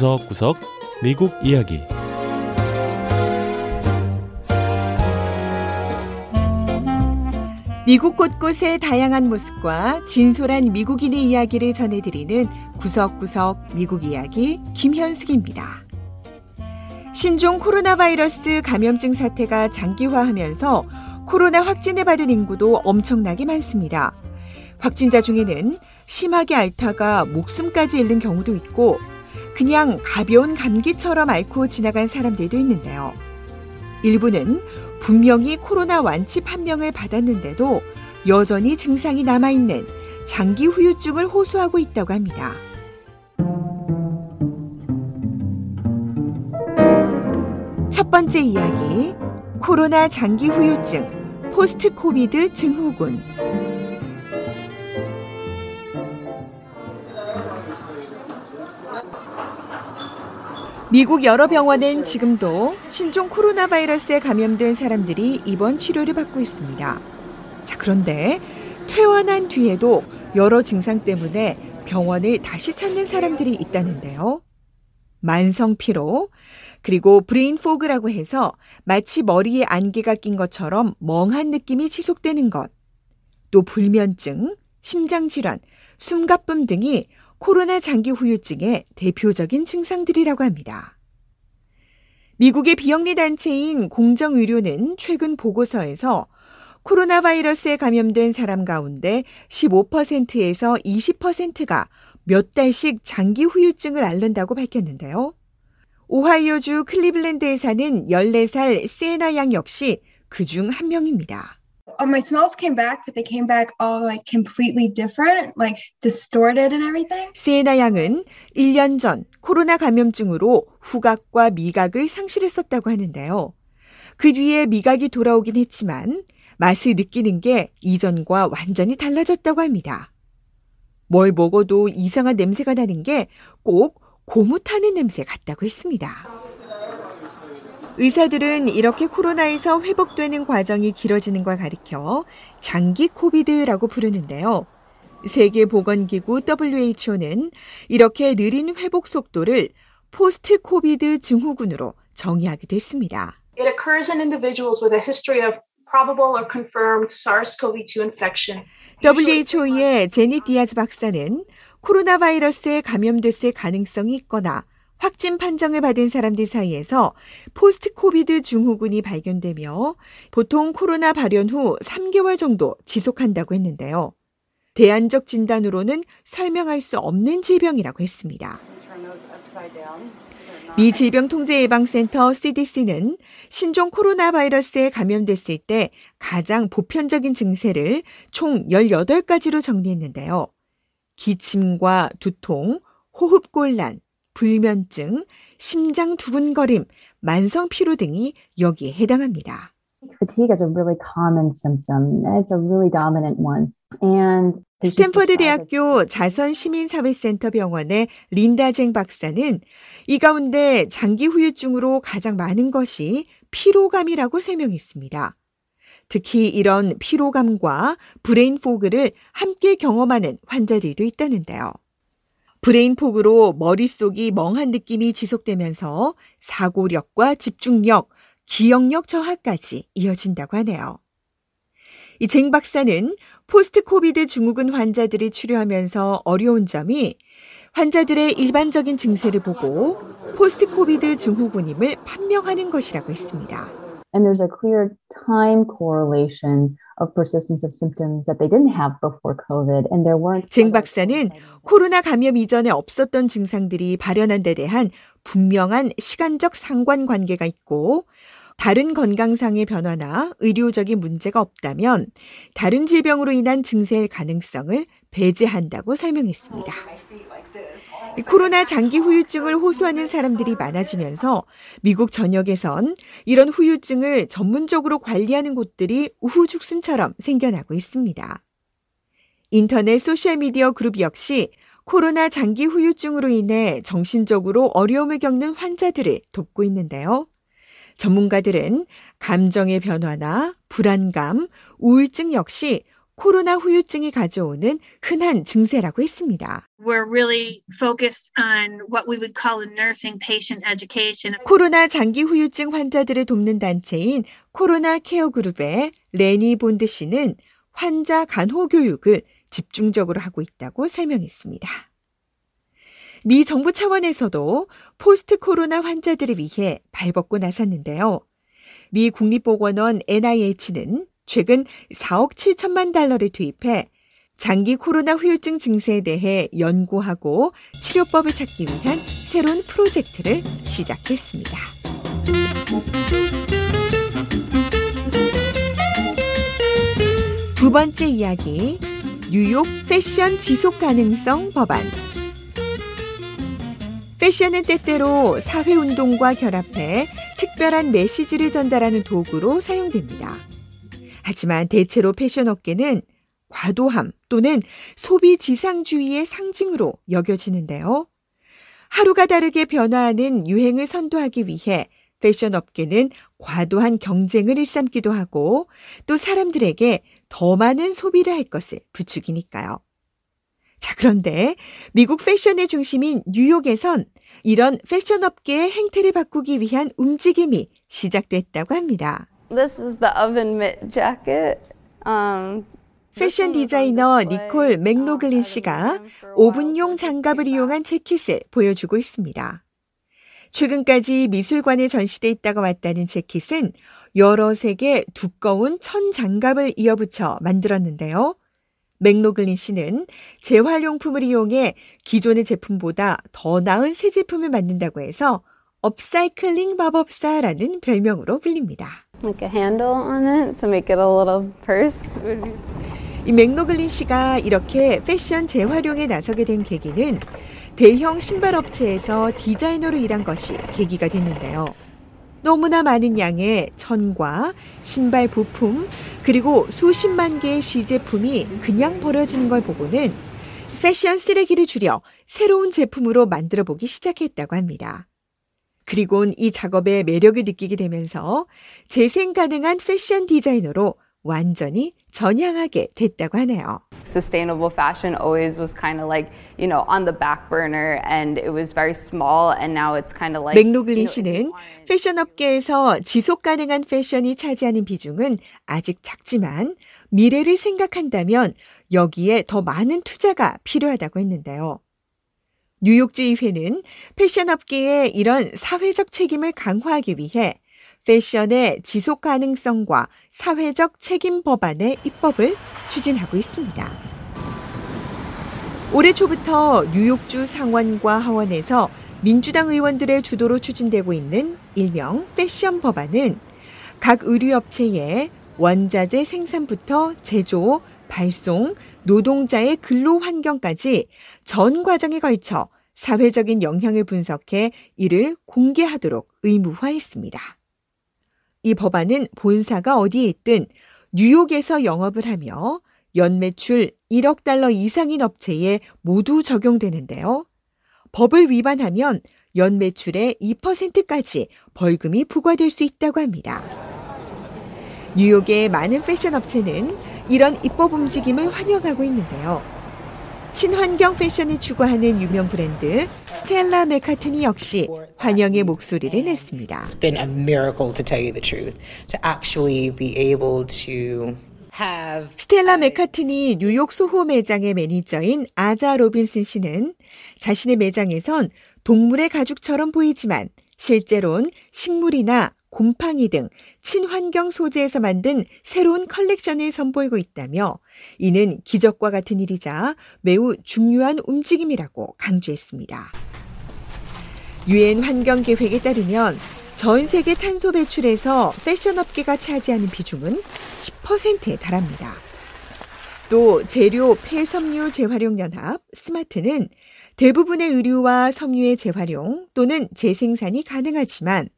구석구석 미국 이야기 미국 곳곳의 다양한 모습과 진솔한 미국인의 이야기를 전해드리는 구석구석 미국 이야기 김현숙입니다. 신종 코로나 바이러스 감염증 사태가 장기화하면서 코로나 확진을 받은 인구도 엄청나게 많습니다. 확진자 중에는 심하게 앓다가 목숨까지 잃는 경우도 있고 그냥 가벼운 감기처럼 앓고 지나간 사람들도 있는데요. 일부는 분명히 코로나 완치 판명을 받았는데도 여전히 증상이 남아있는 장기 후유증을 호소하고 있다고 합니다. 첫 번째 이야기, 코로나 장기 후유증, post COVID 증후군. 미국 여러 병원엔 지금도 신종 코로나 바이러스에 감염된 사람들이 입원 치료를 받고 있습니다. 자, 그런데 퇴원한 뒤에도 여러 증상 때문에 병원을 다시 찾는 사람들이 있다는데요. 만성 피로, 그리고 brain fog라고 해서 마치 머리에 안개가 낀 것처럼 멍한 느낌이 지속되는 것, 또 불면증, 심장질환, 숨가쁨 등이 코로나 장기 후유증의 대표적인 증상들이라고 합니다. 미국의 비영리 단체인 공정의료는 최근 보고서에서 코로나 바이러스에 감염된 사람 가운데 15%에서 20%가 몇 달씩 장기 후유증을 앓는다고 밝혔는데요. 오하이오주 클리블랜드에 사는 14살 세나 양 역시 그 중 한 명입니다. My smells came back, but they came back all like completely different, like distorted and everything. 시에나 양은 1년 전 코로나 감염증으로 후각과 미각을 상실했었다고 하는데요. 그 뒤에 미각이 돌아오긴 했지만 맛을 느끼는 게 이전과 완전히 달라졌다고 합니다. 뭘 먹어도 이상한 냄새가 나는 게 꼭 고무 타는 냄새 같다고 했습니다. 의사들은 이렇게 코로나에서 회복되는 과정이 길어지는 걸 가리켜 장기 COVID라고 부르는데요. 세계보건기구 WHO는 이렇게 느린 회복 속도를 post COVID 증후군으로 정의하기도 했습니다. It occurs in individuals with a history of probable or confirmed SARS-CoV-2 infection. WHO의 재닛 디아즈 박사는 코로나 바이러스에 감염됐을 가능성이 있거나 확진 판정을 받은 사람들 사이에서 post COVID 증후군이 발견되며 보통 코로나 발현 후 3개월 정도 지속한다고 했는데요. 대안적 진단으로는 설명할 수 없는 질병이라고 했습니다. 미 질병통제예방센터 CDC는 신종 코로나 바이러스에 감염됐을 때 가장 보편적인 증세를 총 18가지로 정리했는데요. 기침과 두통, 호흡곤란, 불면증, 심장 두근거림, 만성 피로 등이 여기에 해당합니다. Fatigue is a really common symptom. It's a really dominant one. And 스탠퍼드 대학교 자선 시민사회센터 병원의 린다쟁 박사는 이 가운데 장기 후유증으로 가장 많은 것이 피로감이라고 설명했습니다. 특히 이런 피로감과 brain fog를 함께 경험하는 환자들도 있다는데요. brain fog로 머릿속이 멍한 느낌이 지속되면서 사고력과 집중력, 기억력 저하까지 이어진다고 하네요. 이 쟁 박사는 post COVID 증후군 환자들이 치료하면서 어려운 점이 환자들의 일반적인 증세를 보고 post COVID 증후군임을 판명하는 것이라고 했습니다. And there's a clear time correlation of persistence of symptoms that they didn't have before COVID, and there weren't. 쟁 박사는 코로나 감염 이전에 없었던 증상들이 발현한 데 대한 분명한 시간적 상관관계가 있고 다른 건강상의 변화나 의료적인 문제가 없다면 다른 질병으로 인한 증세일 가능성을 배제한다고 설명했습니다. 코로나 장기 후유증을 호소하는 사람들이 많아지면서 미국 전역에선 이런 후유증을 전문적으로 관리하는 곳들이 우후죽순처럼 생겨나고 있습니다. 인터넷 소셜미디어 그룹 역시 코로나 장기 후유증으로 인해 정신적으로 어려움을 겪는 환자들을 돕고 있는데요. 전문가들은 감정의 변화나 불안감, 우울증 역시 코로나 후유증이 가져오는 흔한 증세라고 했습니다. We're really focused on what we would call a nursing patient education. 코로나 장기 후유증 환자들을 돕는 단체인 코로나 케어 그룹의 레니 본드 씨는 환자 간호 교육을 집중적으로 하고 있다고 설명했습니다. 미 정부 차원에서도 포스트 코로나 환자들을 위해 발벗고 나섰는데요. 미 국립보건원 NIH는 최근 4억 7천만 달러를 투입해 장기 코로나 후유증 증세에 대해 연구하고 치료법을 찾기 위한 새로운 프로젝트를 시작했습니다. 두 번째 이야기, 뉴욕 패션 지속 가능성 법안. 패션은 때때로 사회운동과 결합해 특별한 메시지를 전달하는 도구로 사용됩니다. 하지만 대체로 패션 업계는 과도함 또는 소비 지상주의의 상징으로 여겨지는데요. 하루가 다르게 변화하는 유행을 선도하기 위해 패션 업계는 과도한 경쟁을 일삼기도 하고 또 사람들에게 더 많은 소비를 할 것을 부추기니까요. 자, 그런데 미국 패션의 중심인 뉴욕에선 이런 패션 업계의 행태를 바꾸기 위한 움직임이 시작됐다고 합니다. This is the oven mitt jacket. Um, 패션 디자이너 니콜 맥로글린 씨가 오븐용 장갑을 이용한 재킷을 보여주고 있습니다. 최근까지 미술관에 전시돼 있다가 왔다는 재킷은 여러 색의 두꺼운 천 장갑을 이어붙여 만들었는데요. 맥로글린 씨는 재활용품을 이용해 기존의 제품보다 더 나은 새 제품을 만든다고 해서 업사이클링 마법사라는 별명으로 불립니다. Like a handle on it to make it a little purse. 이 맥노글린 씨가 이렇게 패션 재활용에 나서게 된 계기는 대형 신발 업체에서 디자이너로 일한 것이 계기가 됐는데요. 너무나 많은 양의 천과 신발 부품 그리고 수십만 개의 시제품이 그냥 버려지는 걸 보고는 패션 쓰레기를 줄여 새로운 제품으로 만들어 보기 시작했다고 합니다. 그리곤 이 작업의 매력을 느끼게 되면서 재생 가능한 패션 디자이너로 완전히 전향하게 됐다고 하네요. Sustainable fashion always was kind of like, you know, on the back burner and it was very small and now it's kind of like 맥로글린 씨는 패션 업계에서 지속 가능한 패션이 차지하는 비중은 아직 작지만 미래를 생각한다면 여기에 더 많은 투자가 필요하다고 했는데요. 뉴욕주의회는 패션 업계의 이런 사회적 책임을 강화하기 위해 패션의 지속 가능성과 사회적 책임 법안의 입법을 추진하고 있습니다. 올해 초부터 뉴욕주 상원과 하원에서 민주당 의원들의 주도로 추진되고 있는 일명 패션 법안은 각 의류업체의 원자재 생산부터 제조, 발송, 노동자의 근로 환경까지 전 과정에 걸쳐 사회적인 영향을 분석해 이를 공개하도록 의무화했습니다. 이 법안은 본사가 어디에 있든 뉴욕에서 영업을 하며 연매출 1억 달러 이상인 업체에 모두 적용되는데요. 법을 위반하면 연매출의 2%까지 벌금이 부과될 수 있다고 합니다. 뉴욕의 많은 패션 업체는 이런 입법 움직임을 환영하고 있는데요. 친환경 패션을 추구하는 유명 브랜드 스텔라 메카트니 역시 환영의 목소리를 냈습니다. It's been a miracle to tell you the truth. To actually be able to have 스텔라 매카트니 뉴욕 소호 매장의 매니저인 아자 로빈슨 씨는 자신의 매장에선 동물의 가죽처럼 보이지만 실제론 식물이나 곰팡이 등 친환경 소재에서 만든 새로운 컬렉션을 선보이고 있다며 이는 기적과 같은 일이자 매우 중요한 움직임이라고 강조했습니다. 유엔 환경 계획에 따르면 전 세계 탄소 배출에서 패션 업계가 차지하는 비중은 10%에 달합니다. 또 재료 폐섬유 재활용 연합 스마트는 대부분의 의류와 섬유의 재활용 또는 재생산이 가능하지만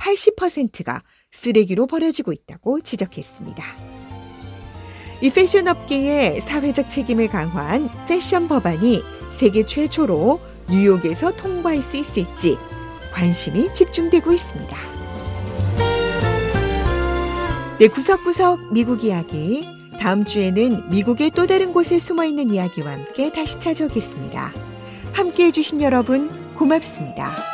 80%가 쓰레기로 버려지고 있다고 지적했습니다. 이 패션 업계의 사회적 책임을 강화한 패션 법안이 세계 최초로 뉴욕에서 통과할 수 있을지 관심이 집중되고 있습니다. 네, 구석구석 미국 이야기. 다음 주에는 미국의 또 다른 곳에 숨어 있는 이야기와 함께 다시 찾아오겠습니다. 함께 해주신 여러분 고맙습니다.